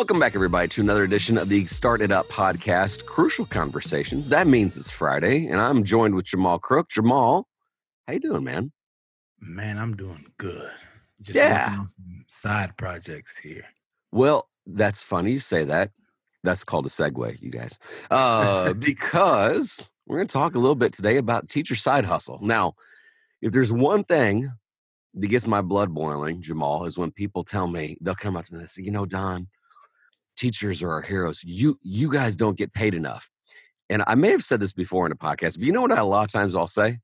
Welcome back, everybody, to another edition of the StartEdUp podcast, Crucial Conversations. That means it's Friday, and I'm joined with Jamal Crook. Jamal, how you doing, man? Man, I'm doing good. Just Yeah. working on some side projects here. Well, that's funny you say that. That's called a segue, you guys, uh, because we're going to talk a little bit today about teacher side hustle. Now, if there's one thing that gets my blood boiling, Jamal, is when people tell me they'll come up to me and they say, "You know, Don, teachers are our heroes. You you guys don't get paid enough." And I may have said this before in a podcast, but you know what? I, a lot of times I'll say,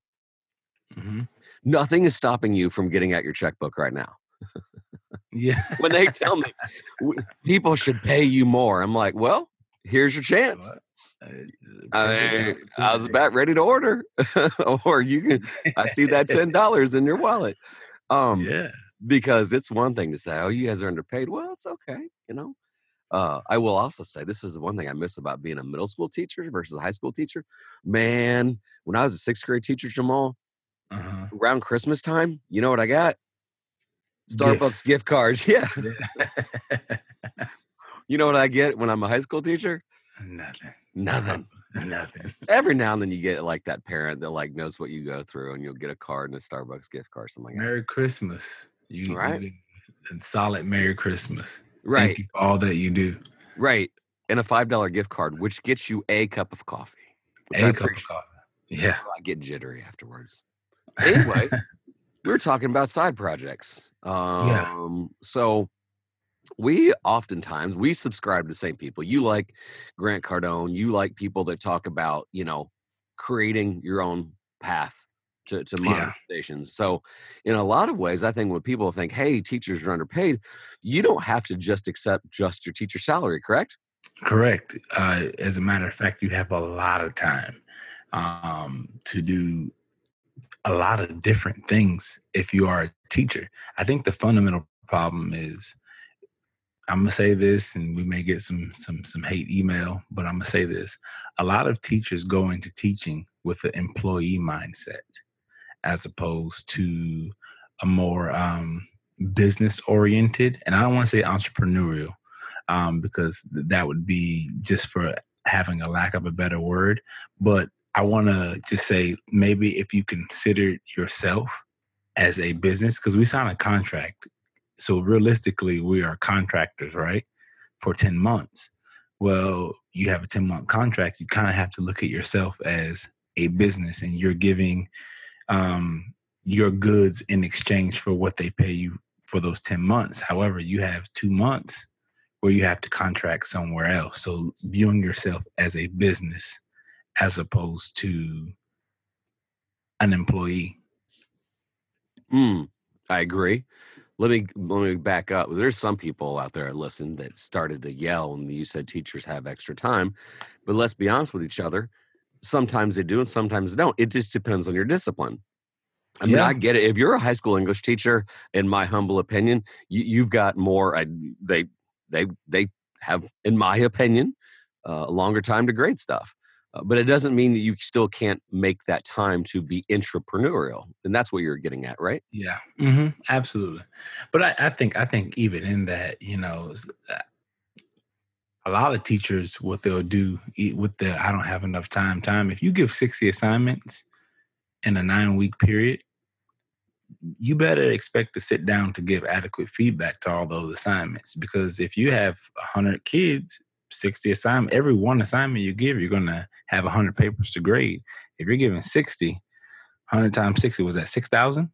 hmm "Nothing is stopping you from getting out your checkbook right now." Yeah. when they tell me people should pay you more, I'm like, well, here's your chance. Uh, I, I was about ready to order, or you can. I see that ten dollars in your wallet. Um, Yeah. because it's one thing to say, "Oh, you guys are underpaid." Well, it's okay, you know. Uh, I will also say this is one thing I miss about being a middle school teacher versus a high school teacher. Man, when I was a sixth grade teacher, Jamal, Uh-huh. around Christmas time, you know what I got? Starbucks Gifts. gift cards. Yeah. Yeah. You know what I get when I'm a high school teacher? Nothing. Nothing. Nothing. Every now and then you get like that parent that like knows what you go through and you'll get a card and a Starbucks gift card, something like that. Merry Christmas. You, Right. get a solid Merry Christmas. Right, all that you do. right. And a five dollar gift card, which gets you a cup of coffee. Which I, A cup of coffee. Yeah. I get jittery afterwards. Anyway, we are talking about side projects. Um, so we oftentimes we subscribe to the same people. You like Grant Cardone, you like people that talk about, you know, creating your own path to, to Yeah. monetizations. So in a lot of ways, I think when people think, hey, teachers are underpaid, you don't have to just accept just your teacher salary, correct? Correct. Uh, as a matter of fact, you have a lot of time um, to do a lot of different things if you are a teacher. I think the fundamental problem is I'm gonna say this, and we may get some some some hate email, but I'm gonna say this: a lot of teachers go into teaching with an employee mindset, as opposed to a more um, business oriented, and I don't want to say entrepreneurial um, because th- that would be just for having a lack of a better word. But I want to just say maybe if you consider yourself as a business, because we sign a contract. So realistically, we are contractors, right? For 10 months. Well, you have a 10 month contract. You kind of have to look at yourself as a business and you're giving um, your goods in exchange for what they pay you for those 10 months. However, you have two months where you have to contract somewhere else. So viewing yourself as a business as opposed to an employee. Mm, I agree. Let me let me back up. There's some people out there that listen that started to yell when you said teachers have extra time, but let's be honest with each other. Sometimes they do, and sometimes they don't. It just depends on your discipline. I mean, Yeah. I get it. If you're a high school English teacher, in my humble opinion, you, you've got more. I, they they they have, in my opinion, uh, a longer time to grade stuff. Uh, but it doesn't mean that you still can't make that time to be entrepreneurial, and that's what you're getting at, right? Yeah, hmm absolutely. But I, I think I think even in that, you know, uh, a lot of teachers what they'll do with the I don't have enough time. Time if you give sixty assignments in a nine week period, you better expect to sit down to give adequate feedback to all those assignments because if you have hundred kids. 60 assignment every one assignment you give you're going to have 100 papers to grade if you're giving 60 100 times 60 was that 6000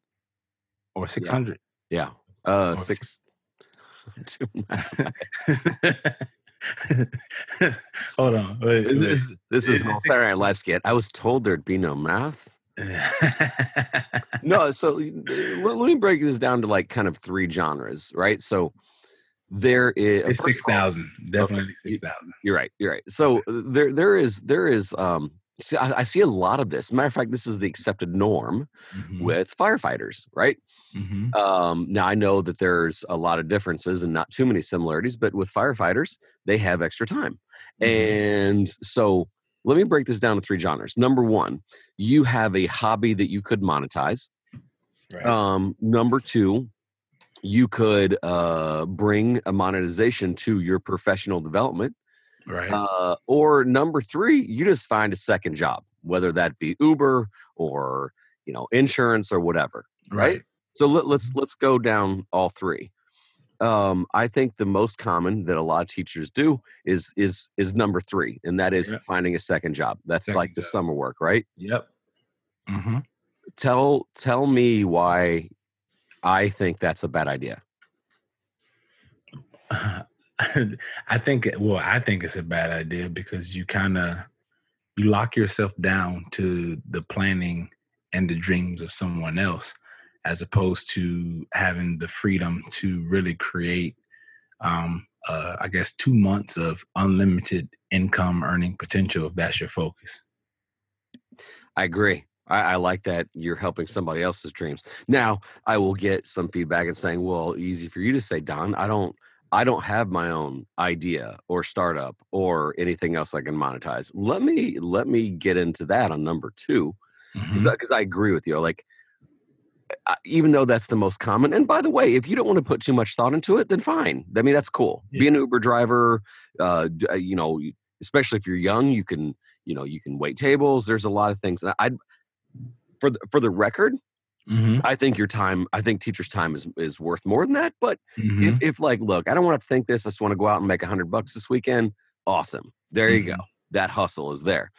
or 600 Yeah. Uh, Or six. hold on wait, this, wait. is- this is an Saturday Night Live skit. I was told there'd be no math. No, so let, let me break this down to like kind of three genres, right? So there is it's first of all, 6000 definitely you- 6000 You're right. You're right. So uh, there, there is, there is. Um, see, I, I see a lot of this. Matter of fact, this is the accepted norm Mhm, with firefighters, right? mhm. Um, now I know that there's a lot of differences and not too many similarities, but with firefighters, they have extra time. Mhm. And so let me break this down to three genres. Number one, you have a hobby that you could monetize. right Um, number two, you could uh, bring a monetization to your professional development. Right. Uh, or number three, you just find a second job, whether that be Uber or you know insurance or whatever. right. So let, let's let's go down all three. Um, I think the most common that a lot of teachers do is is is number three, and that is Yeah. finding a second job. That's Second like the job. summer work, right? Yep. hmm Tell tell me why I think that's a bad idea. I think well, I think it's a bad idea because you kind of you lock yourself down to the planning and the dreams of someone else as opposed to having the freedom to really create um uh, I guess 2 months of unlimited income earning potential if that's your focus. I agree. I, I like that you're helping somebody else's dreams. Now, I will get some feedback and saying, "Well, easy for you to say, Don. I don't, I don't have my own idea or startup or anything else I can monetize." Let me let me get into that on number two because I agree with you. Like, even though that's the most common, and by the way, if you don't want to put too much thought into it, then fine. I mean, that's cool. Be an Uber driver. Uh, uh, you know, especially if you're young, you can, you know, you can wait tables. There's a lot of things. And I, for the, for the record, Mhm. I think your time, I think teachers' time is is worth more than that. But Mhm. if if like, look, I don't want to think this. I just want to go out and make a hundred bucks this weekend. Awesome. There you go. That hustle is there.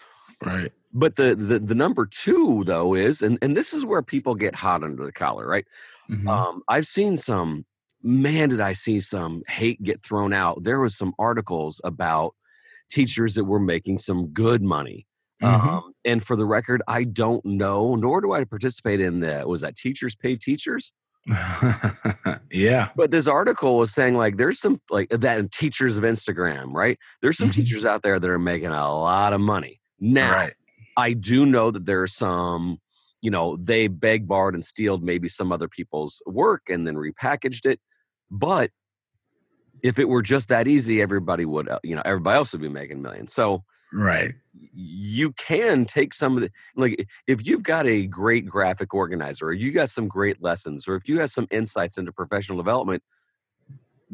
right. But the, the the number two though is, and and this is where people get hot under the collar, right? Mhm. Um, I've seen some. Man, did I see some hate get thrown out? There was some articles about teachers that were making some good money. Mhm. Um, and for the record, I don't know, nor do I participate in the was that teachers pay teachers. yeah. But this article was saying like there's some like that teachers of Instagram, right? There's some Mhm. teachers out there that are making a lot of money. Now, Right. I do know that there are some, you know, they beg, borrowed, and stealed maybe some other people's work and then repackaged it. But if it were just that easy, everybody would, uh, you know, everybody else would be making millions. So Right. you can take some of the like if you've got a great graphic organizer or you got some great lessons or if you have some insights into professional development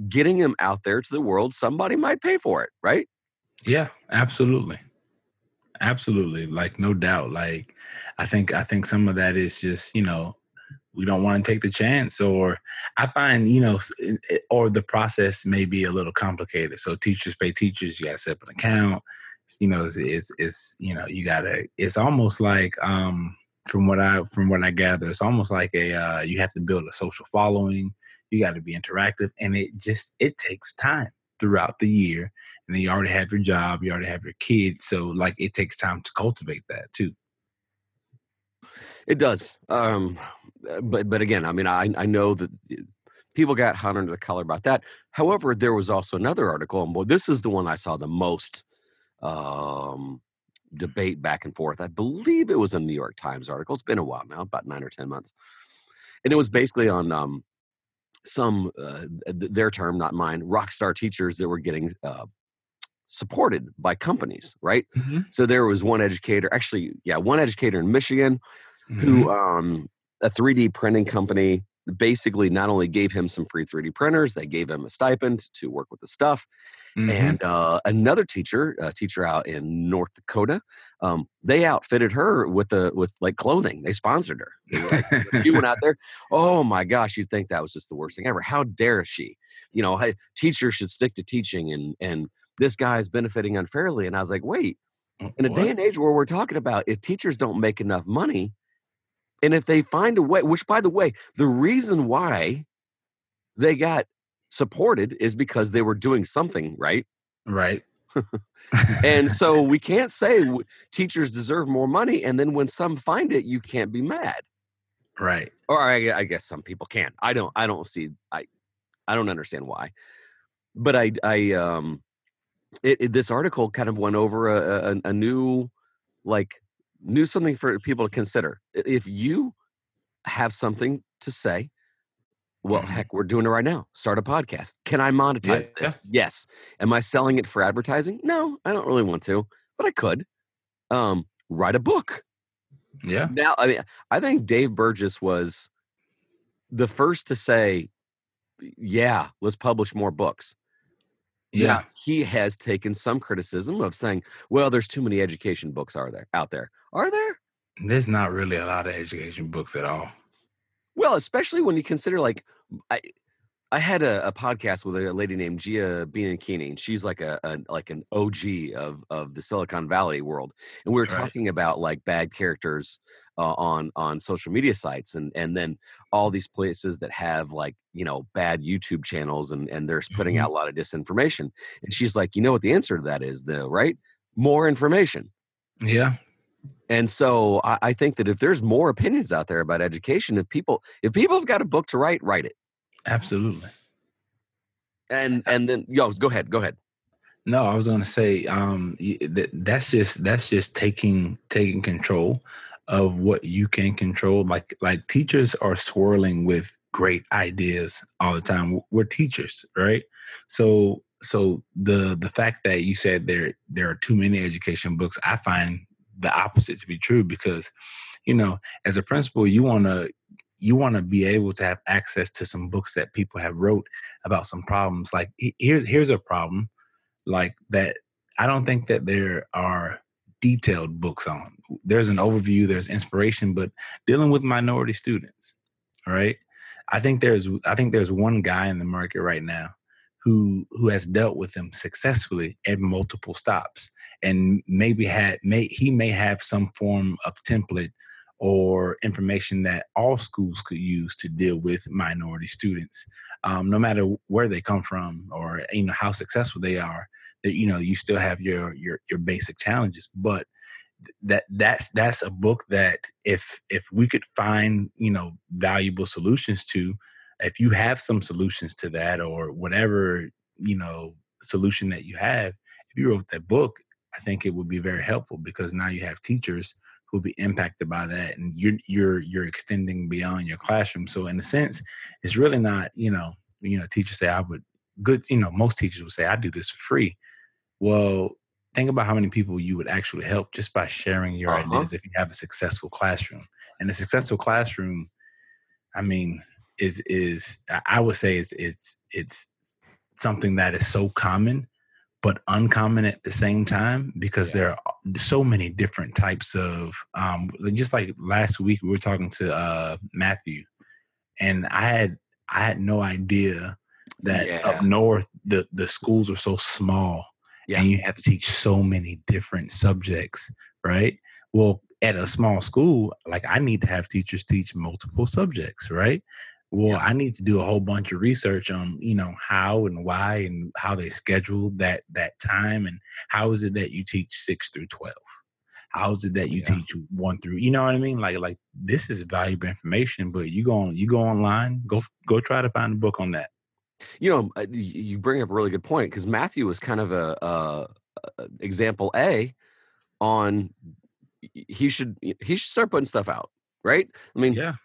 getting them out there to the world somebody might pay for it right Yeah, absolutely. Absolutely. Like no doubt. Like I think I think some of that is just, you know, we don't want to take the chance or I find, you know, it- eh, or the process may be a little complicated. So teachers pay teachers, you got to set up an account. You know, it's, it's it's you know, you got to it's almost like um from what I from what I gather, it's almost like a uh you have to build a social following. You got to be interactive and it just it takes time throughout the year and then you already have your job, you already have your kids, so like it takes time to cultivate that too. it does um uh, but but again i mean i i know that people got hot under the collar about that however there was also another article and boy this is the one i saw the most um debate back and forth. I believe it was a new york times article. It's been a while now about nine or ten months. And it was basically on um some uh, th- their term not mine rock star teachers that were getting uh supported by companies right? So there was one educator actually yeah one educator in michigan Mm-hmm. who um, a 3D printing company basically not only gave him some free 3D printers, they gave him a stipend to work with the stuff. Mhm. And uh, another teacher, a teacher out in North Dakota, um, they outfitted her with the with like clothing. They sponsored her. They like, she went out there. Oh my gosh, you'd think that was just the worst thing ever. How dare she? You know, hey, teachers should stick to teaching, and and this guy is benefiting unfairly. And I was like, wait, in a What? day and age where we're talking about if teachers don't make enough money and if they find a way which by the way the reason why they got supported is because they were doing something right right. and so we can't say teachers deserve more money and then when some find it you can't be mad right. or I, I guess some people can i don't i don't see i i don't understand why but i i um it, it- this article kind of went over a, a, a new like new something for people to consider if you have something to say well Mhm. heck we're doing it right now start a podcast can i monetize Yeah, this yes am i selling it for advertising no i don't really want to but i could um write a book Yeah. now, I mean, I think Dave Burgess was the first to say yeah, let's publish more books. Yeah. Now, he has taken some criticism of saying, well, there's too many education books are there out there. Are there? There's not really a lot of education books at all. Well, especially when you consider like I I had a, a podcast with a lady named Gina Bianchini, and she's like a, a like an OG of of the Silicon Valley world, and we were Right. talking about like bad characters uh, on on social media sites, and and then all these places that have like you know bad YouTube channels, and and they're putting Mhm. out a lot of disinformation, and she's like, you know what the answer to that is, though, right? More information. Yeah. And so I, I think that if there's more opinions out there about education, if people if people have got a book to write, write it. Absolutely. And and then yo, go ahead, go ahead. No, I was going to say um, that that's just that's just taking taking control of what you can control. Like like teachers are swirling with great ideas all the time. We're teachers, right? So so the the fact that you said there there are too many education books, I find the opposite to be true because you know as a principal you want to you want to be able to have access to some books that people have wrote about some problems. Like here's here's a problem like that i don't think that there are detailed books on. There's an overview there's inspiration but dealing with minority students all right? I think there's i think there's one guy in the market right now who who has dealt with them successfully at multiple stops and maybe had may he may have some form of template or information that all schools could use to deal with minority students um, no matter where they come from or you know how successful they are that you know you still have your your your basic challenges. But that that's that's a book that if if we could find you know valuable solutions to if you have some solutions to that or whatever you know solution that you have if you wrote that book i think it would be very helpful because now you have teachers who will be impacted by that and you're you're you're extending beyond your classroom. So in a sense it's really not you know you know teachers say i would good you know most teachers would say i do this for free. Well think about how many people you would actually help just by sharing your Uh-huh. ideas if you have a successful classroom. And a successful classroom i mean is is I- would say it's it's it's something that is so common but uncommon at the same time because Yeah. there are so many different types of um just like last week we were talking to uh matthew and i had i had no idea that Yeah. up north the the schools are so small Yeah. and you have to teach so many different subjects right well at a small school like i need to have teachers teach multiple subjects right well Yeah. i need to do a whole bunch of research on you know how and why and how they schedule that that time and how is it that you teach 6 through 12 how is it that you Yeah. teach 1 through you know what i mean like like this is valuable information but you go on you go online go go try to find a book on that You know, uh, you bring up a really good point because Matthew was kind of a, a, a example A on he should he should start putting stuff out, right? I mean, yeah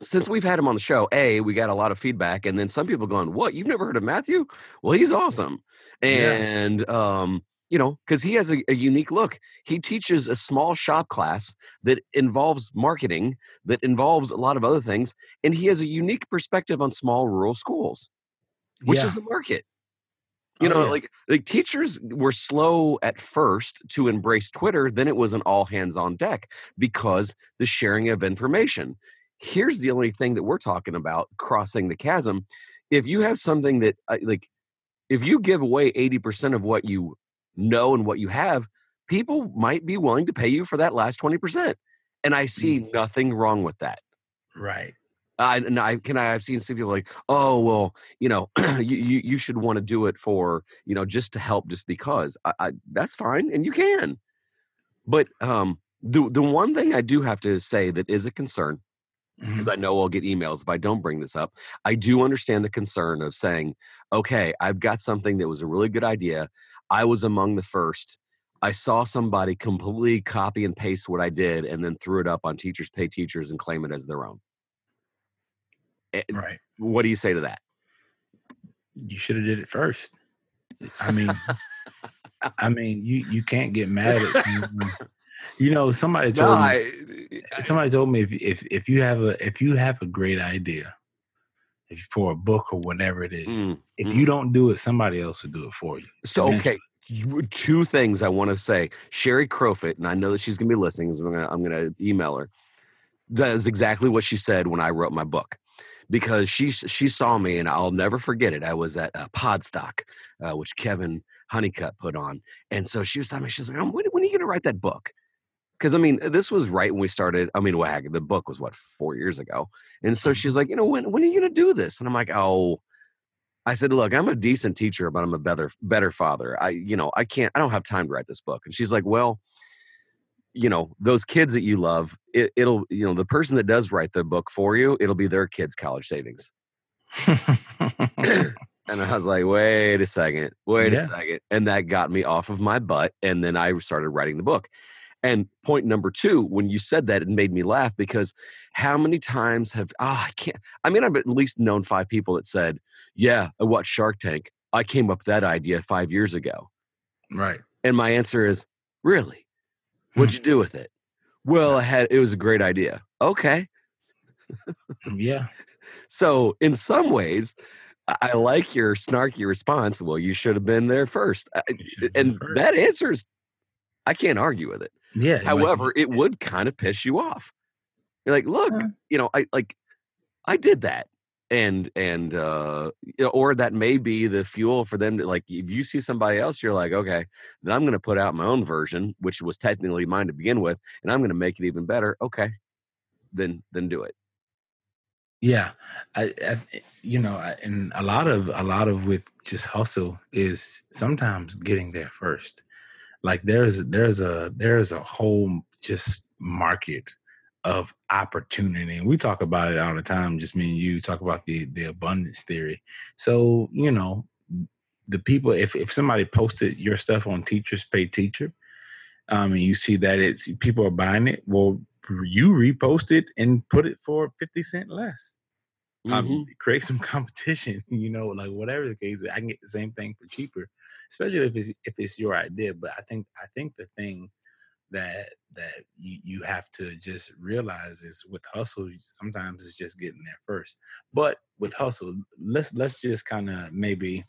since we've had him on the show, A, we got a lot of feedback, and then some people going, What, you've never heard of Matthew? Well, he's awesome. Yeah. And um, you know, because he has a, a unique look. He teaches a small shop class that involves marketing, that involves a lot of other things, and he has a unique perspective on small rural schools, which yeah. is the market. You Oh, know, yeah. like like teachers were slow at first to embrace Twitter, then it was an all hands on deck because the sharing of information. Here's the only thing that we're talking about crossing the chasm. If you have something that uh, like if you give away 80% of what you know and what you have, people might be willing to pay you for that last 20%. And I see nothing wrong with that. right I, and I can I, I've seen some people like, oh well, you know, you, you you should want to do it for you know just to help, just because. I, I that's fine, and you can. But um, the the one thing I do have to say that is a concern Because I know I'll get emails if I don't bring this up. I do understand the concern of saying, okay, I've got something that was a really good idea. I was among the first. I saw somebody completely copy and paste what I did and then threw it up on Teachers Pay Teachers and claim it as their own. Eh, right What do you say to that? you should have did it first. I mean, I mean, you you can't get mad at someone. You know, somebody No, told me. I, Somebody told me if if if you have a if you have a great idea, if for a book or whatever it is. Mm, If mm. you don't do it, somebody else will do it for you. So okay, two things I want to say. Sherry Crowfoot, and I know that she's going to be listening. So I'm going to I'm going to email her. That is exactly what she said when I wrote my book, because she she saw me, and I'll never forget it. I was at uh, Podstock, uh, which Kevin Honeycutt put on, and so she was telling me, she's like, "Um, "When, when are you going to write that book?" Because I mean, this was right when we started. I mean, wag the book was what four years ago, and so Mhm. she's like, "You know, when when are you going to do this?" And I'm like, "Oh." I said, "Look, I'm a decent teacher, but I'm a better better father. I, you know, I can't. I don't have time to write this book." And she's like, "Well, you know, those kids that you love, it, it'll, you know, the person that does write the book for you, it'll be their kids' college savings." And I was like, "Wait a second, wait a second. and that got me off of my butt. And then I started writing the book. And point number two, when you said that, it made me laugh because how many times have ah, I can't. I mean, I've at least known five people that said, "Yeah, I watched Shark Tank. I came up with that idea five years ago." right. And my answer is, "Really? What'd you do with it?" Well, I had it was a great idea. Okay, Yeah. so in some ways, I- like your snarky response. Well, you should have been there first, been and first. that answers. I can't argue with it. Yeah. However, it would kind of piss you off. You're like, look, you know, I like, I did that, and and uh, you know, or that may be the fuel for them to like. If you see somebody else, you're like, okay, then I'm going to put out my own version, which was technically mine to begin with, and I'm going to make it even better. Okay, then then do it. Yeah, I, I you know, I, and a lot of a lot of with just hustle is sometimes getting there first. Like there's there's a there's a whole just market of opportunity, and we talk about it all the time. Just me and you talk about the the abundance theory. So you know, the people if if somebody posted your stuff on Teachers Pay Teacher, um, and you see that it's people are buying it, well, you repost it and put it for 50 cent less. Um, Mhm. create some competition, you know, like whatever the case, I can get the same thing for cheaper, especially if it's if it's your idea. But I think I think the thing that that you, you have to just realize is with hustle, sometimes it's just getting there first. But with hustle, let's let's just kind of maybe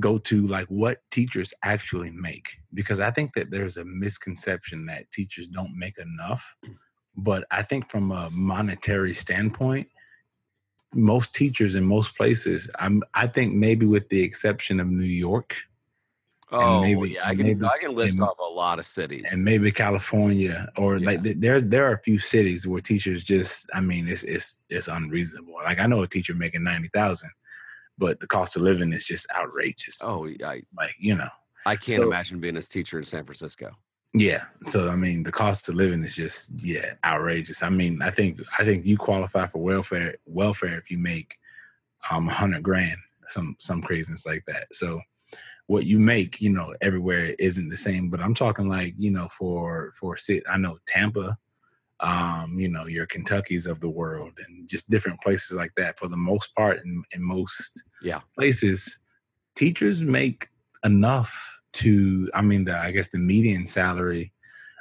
go to like what teachers actually make because I think that there's a misconception that teachers don't make enough. But I think from a monetary standpoint, most teachers in most places, I'm I think maybe with the exception of New York Oh maybe- yeah, I can maybe- I can list and- off a lot of cities. and maybe California or Yeah. like there's there are a few cities where teachers just I mean it's it's it's unreasonable. Like I know a teacher making ninety thousand, but the cost of living is just outrageous. oh, I Like you know, I can't So- imagine being a teacher in San Francisco. Yeah. So I mean the cost of living is just yeah outrageous. I mean I think I think you qualify for welfare welfare if you make um hundred grand some some craziness like that. So what you make, you know, everywhere isn't the same. But I'm talking like, you know, for for sit I know Tampa, um, you know, your Kentuckies of the world and just different places like that. For the most part in, in most Yeah. places, teachers make enough to I mean the I guess the median salary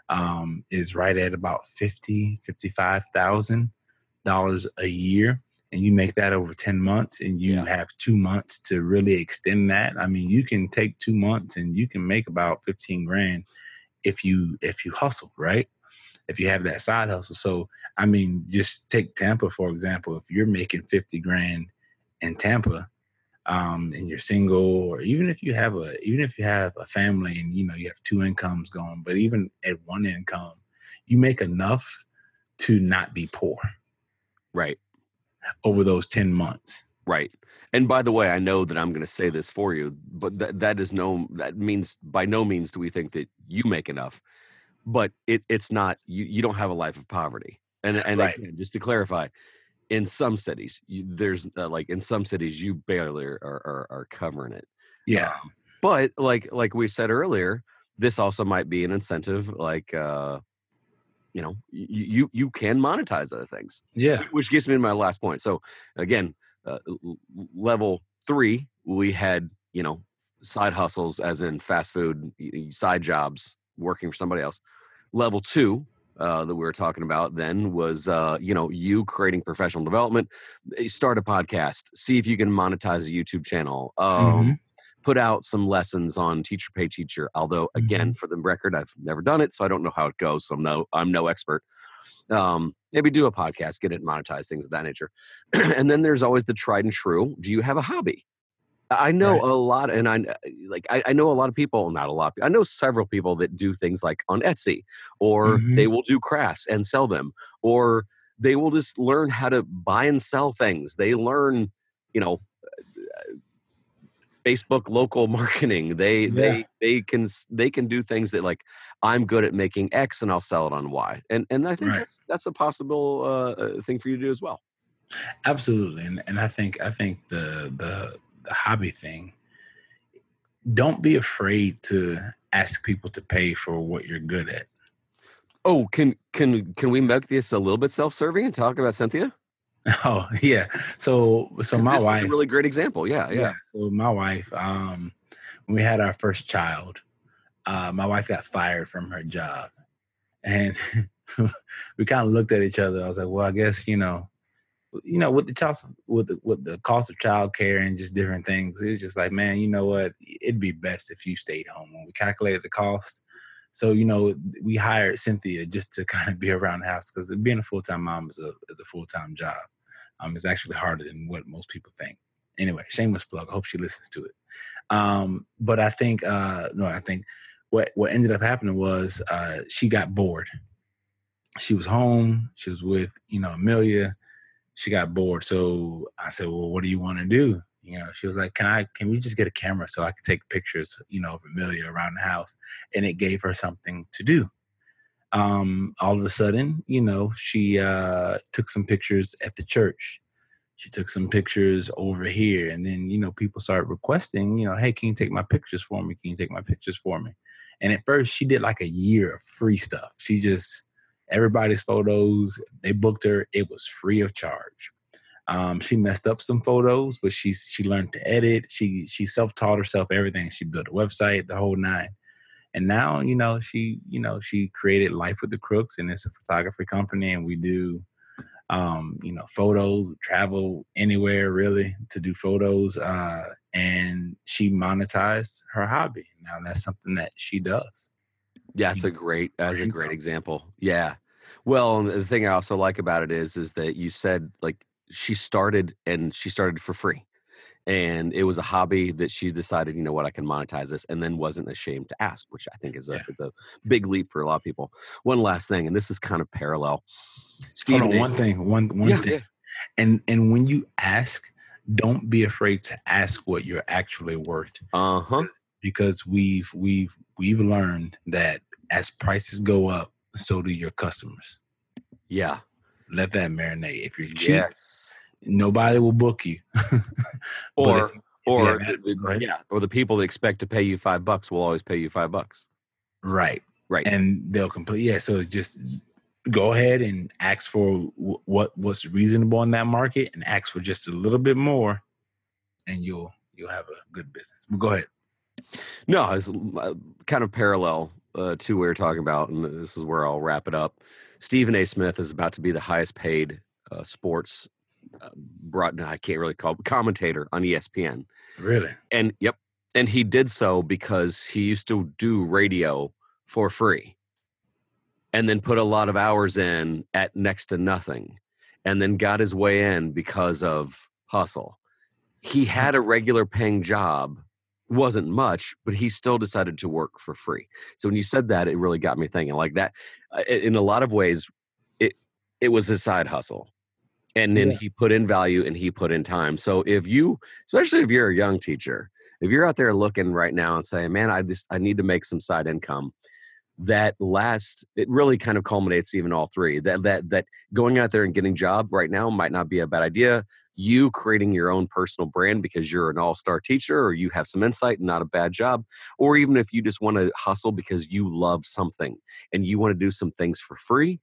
um is right at about 50, 55,000 dollars a year. And you make that over 10 months and you Yeah. have two months to really extend that. I mean you can take two months and you can make about 15 grand if you if you hustle right? If you have that side hustle. So i mean just take tampa for example. If you're making 50 grand in tampa um and you're single or even if you have a even if you have a family and you know you have two incomes going but even at one income you make enough to not be poor Right. over those 10 months Right. And by the way, I know that I'm going to say this for you, but that that is no that means by no means do we think that you make enough. But it it's not you you don't have a life of poverty. And and Right. again, just to clarify, in some cities, you, there's uh, like in some cities you barely are are, are covering it. yeah Um, but like like we said earlier, this also might be an incentive like uh you know, you you you can monetize other things yeah which gets me to my last point. So again, uh, level three, we had you know side hustles, as in fast food, side jobs, working for somebody else. Level two, uh, that we were talking about then was uh, you know you creating professional development eh, start a podcast see if you can monetize a youtube channel um, Mm-hmm. put out some lessons on teacher pay teacher although again Mm-hmm. for the record i've never done it so i don't know how it goes so i'm no i'm no expert um, maybe do a podcast get it monetize things of that nature and then there's always the tried and true do you have a hobby I know Right. a lot, and I like I, I know a lot of people. Not a lot. I know several people that do things like on Etsy, or Mhm. they will do crafts and sell them, or they will just learn how to buy and sell things. They learn, you know, Facebook local marketing. They Yeah. they they can they can do things that like I'm good at making X and I'll sell it on Y, and and I think Right. that's that's a possible uh, uh, thing for you to do as well. Absolutely, and and I think I think the the the hobby thing. Don't be afraid to ask people to pay for what you're good at. Oh, can can can we make this a little bit self-serving and talk about Cynthia? Oh yeah, so so my this wife. is a really great example. Yeah, yeah. So my wife, um, when we had our first child, uh, my wife got fired from her job, and we kind of looked at each other. I was like, "Well, I guess you know, you know, with the child, with the, with the cost of childcare and just different things, it was just like, man, you know what? It'd be best if you stayed home." When we calculated the cost, so you know, we hired Cynthia just to kind of be around the house because being a full time mom is a is a full time job. Um, it's actually harder than what most people think anyway, shameless plug. I hope she listens to it. Um, but I think uh no, I think what what ended up happening was uh she got bored. She was home, she was with, you know, Amelia. She got bored. So I said, Well, what do you want to do? You know, she was like, Can I can we just get a camera so I can take pictures, you know, of Amelia around the house? And it gave her something to do. Um, all of a sudden, you know, she uh took some pictures at the church she took some pictures over here and then you know people started requesting you know hey can you take my pictures for me can you take my pictures for me and at first she did like a year of free stuff she just everybody's photos they booked her it was free of charge um, she messed up some photos but she she learned to edit she she self-taught herself everything she built a website the whole nine and now you know she you know she created life with the crooks and it's a photography company and we do um, you know, photos, travel anywhere really to do photos. Uh, and she monetized her hobby. Now that's something that she does. Yeah, it's a great that's a Great example. Yeah. Well, and the thing I also like about it is is that you said like she started and she started for free. And it was a hobby that she decided, you know what, I can monetize this and then wasn't ashamed to ask, which I think is a Yeah. is a big leap for a lot of people. One last thing, and this is kind of parallel. Stephen on, one thing, one one Yeah, thing. yeah. And and when you ask, don't be afraid to ask what you're actually worth. Uh-huh. Because we've we've we've learned that as prices go up, so do your customers. Yeah. Let that marinate. If you're cheap, Yes. nobody will book you. Or if- or yeah, the- the- yeah, or the people that expect to pay you five bucks will always pay you five bucks. right. Right. and they'll complete yeah so just go ahead and ask for wh- what what's reasonable in that market and ask for just a little bit more and you'll you'll have a good business but go ahead No, it's kind of parallel uh, to what we are talking about, and this is where I'll wrap it up. Stephen A. Smith is about to be the highest paid uh, sports uh, brought. I can't really call commentator on ESPN, really and yep, and he did so because he used to do radio for free, and then put a lot of hours in at next to nothing, and then got his way in because of hustle. He had a regular paying job wasn't much, but he still decided to work for free. So when you said that, it really got me thinking like that. uh, In a lot of ways, it it was his side hustle, and then Yeah. he put in value and he put in time. So if you, especially if you're a young teacher, if you're out there looking right now and saying, "Man, I just I need to make some side income," that last it really kind of culminates even all three. That that that going out there and getting job right now might not be a bad idea you creating your own personal brand because you're an all-star teacher or you have some insight and not a bad job or even if you just want to hustle because you love something and you want to do some things for free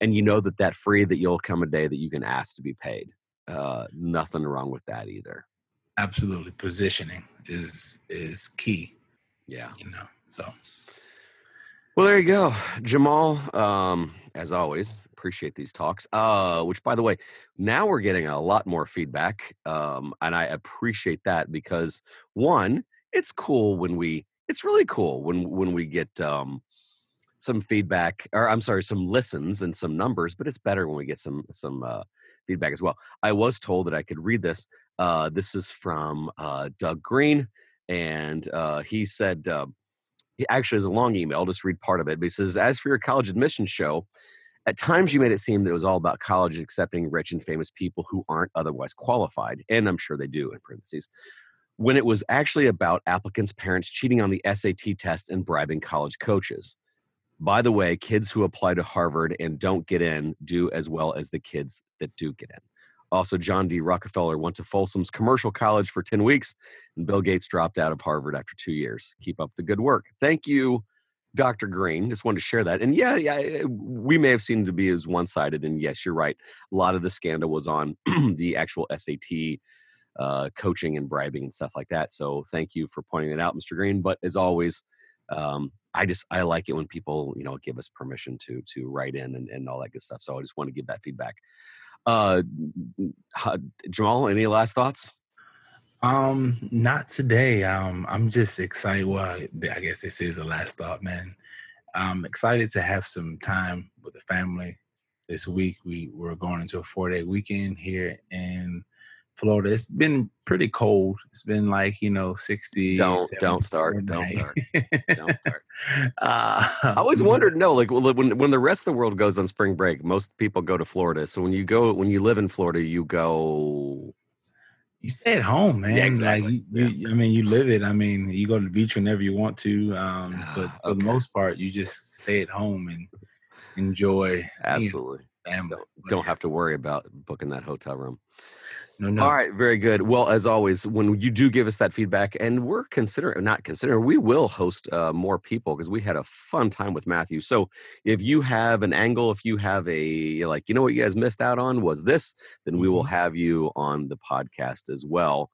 and you know that that free that you'll come a day that you can ask to be paid uh, nothing wrong with that either. Absolutely. Positioning is is key yeah. you know so. Well, there you go, Jamal. Um, as always, appreciate these talks. Uh, which, by the way, now we're getting a lot more feedback, um, and I appreciate that because one, it's cool when we. It's really cool when when we get um, some feedback, or I'm sorry, some listens and some numbers. But it's better when we get some some uh, feedback as well. I was told that I could read this. Uh, this is from uh, Doug Green, and uh, he said. Uh, he actually has a long email. I'll just read part of it. But he says, As for your college admission show, at times, you made it seem that it was all about colleges accepting rich and famous people who aren't otherwise qualified, and I'm sure they do in parentheses, when it was actually about applicants' parents cheating on the SAT test and bribing college coaches. By the way, kids who apply to Harvard and don't get in do as well as the kids that do get in. Also, John D. Rockefeller went to Folsom's commercial college for 10 weeks, and Bill Gates dropped out of Harvard after two years. Keep up the good work. Thank you, Dr. Green. Just wanted to share that. And yeah, yeah, eh, we may have seemed to be as one sided. And yes, you're right. A lot of the scandal was on the actual SAT uh, coaching and bribing and stuff like that. So thank you for pointing that out, Mr. Green. But as always, um, I just I like it when people you know give us permission to to write in and, and all that good stuff. So I just want to give that feedback. Uh, Jamal, any last thoughts? Um, not today. Um, I'm just excited. Well, I guess this is the last thought, man. I'm excited to have some time with the family this week. We we're going into a four day weekend here in Florida. It's been pretty cold. It's been like you know sixty. Don't don't start. Don't start. don't start. Uh, I always wondered. No, like when when the rest of the world goes on spring break, most people go to Florida. So when you go when you live in Florida, you go you stay at home, man. Yeah, exactly. Like you, you, I mean, you live it. I mean, you go to the beach whenever you want to, um, but for okay. the most part, you just stay at home and enjoy. Absolutely. Don't, don't have to worry about booking that hotel room. No, no. All right, very good. Well, as always, when you do give us that feedback, and we're considering, not considering, we will host uh, more people because we had a fun time with Matthew. So if you have an angle, if you have a, like, you know what you guys missed out on was this, then we will mm-hmm. have you on the podcast as well.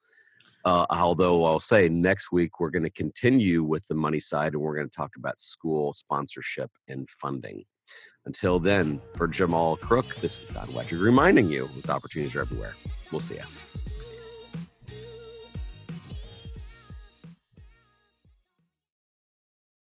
Uh, although I'll say next week we're going to continue with the money side and we're going to talk about school sponsorship and funding. Until then, for Jamal Crook, this is Don Wettrick reminding you these opportunities are everywhere. We'll see you.